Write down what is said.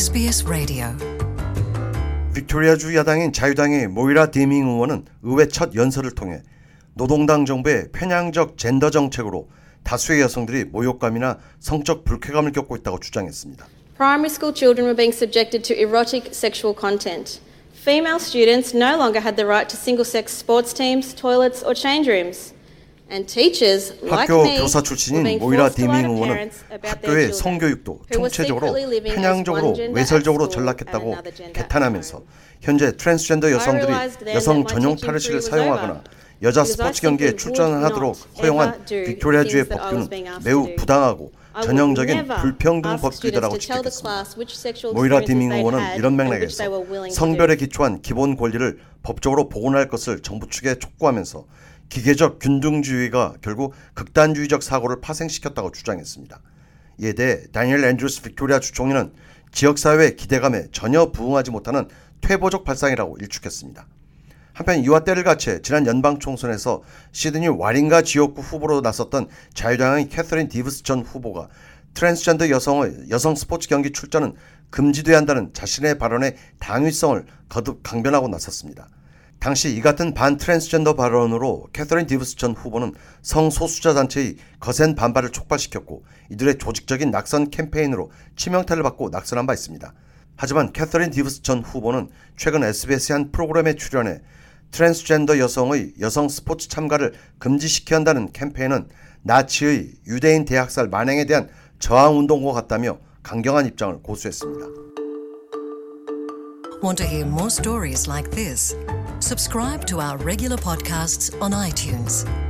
SBS Radio. 빅토리아주 야당인 자유당의 모이라 디밍 의원은 의회 첫 연설을 통해 노동당 정부의 편향적 젠더 정책으로 다수의 여성들이 모욕감이나 성적 불쾌감을 겪고 있다고 주장했습니다. Primary school children were being subjected to erotic sexual content. Female students no longer had the right to single sex sports teams, toilets, or change rooms. 학교 교사 출신인 모이라 디밍 의원은 학교의 성교육도 총체적으로 편향적으로 외설적으로 전락했다고 개탄하면서. 현재 트랜스젠더 여성들이 여성 전용 탈의실을 사용하거나. 여자 스포츠 경기에 출전하도록 허용한 빅토리아주의 법규는 매우. 부당하고 전형적인 불평등 법규다라고 역설한 모이라 디밍 의원은 이런 맥락에서. 성별에 기초한 기본 권리를 법적으로 복원할 것을 정부 측에 촉구하면서 기계적 균등주의가 결국 극단주의적 사고를 파생시켰다고 주장했습니다. 이에 대해 다니엘 앤드루스 빅토리아 주총리는 지역사회의 기대감에 전혀 부응하지 못하는 퇴보적 발상이라고 일축했습니다. 한편 이와 때를 맞춰 지난 연방 총선에서 시드니 와링가 지역구 후보로 나섰던 자유당의 캐서린 디브스 전 후보가 트랜스젠더 여성의 여성 스포츠 경기 출전은 금지돼야 한다는 자신의 발언의 당위성을 거듭 강변하고 나섰습니다. 당시 이 같은 반 트랜스젠더 발언으로 캐서린 디브스 전 후보는 성소수자 단체의 거센 반발을 촉발시켰고 이들의 조직적인 낙선 캠페인으로 치명타를 받고 낙선한 바 있습니다. 하지만 캐서린 디브스 전 후보는 최근 SBS의 한 프로그램에 출연해 트랜스젠더 여성의 여성 스포츠 참가를 금지시켜야 한다는 캠페인은 나치의 유대인 대학살 만행에 대한 저항 운동과 같다며 강경한 입장을 고수했습니다. subscribe to our regular podcasts on iTunes.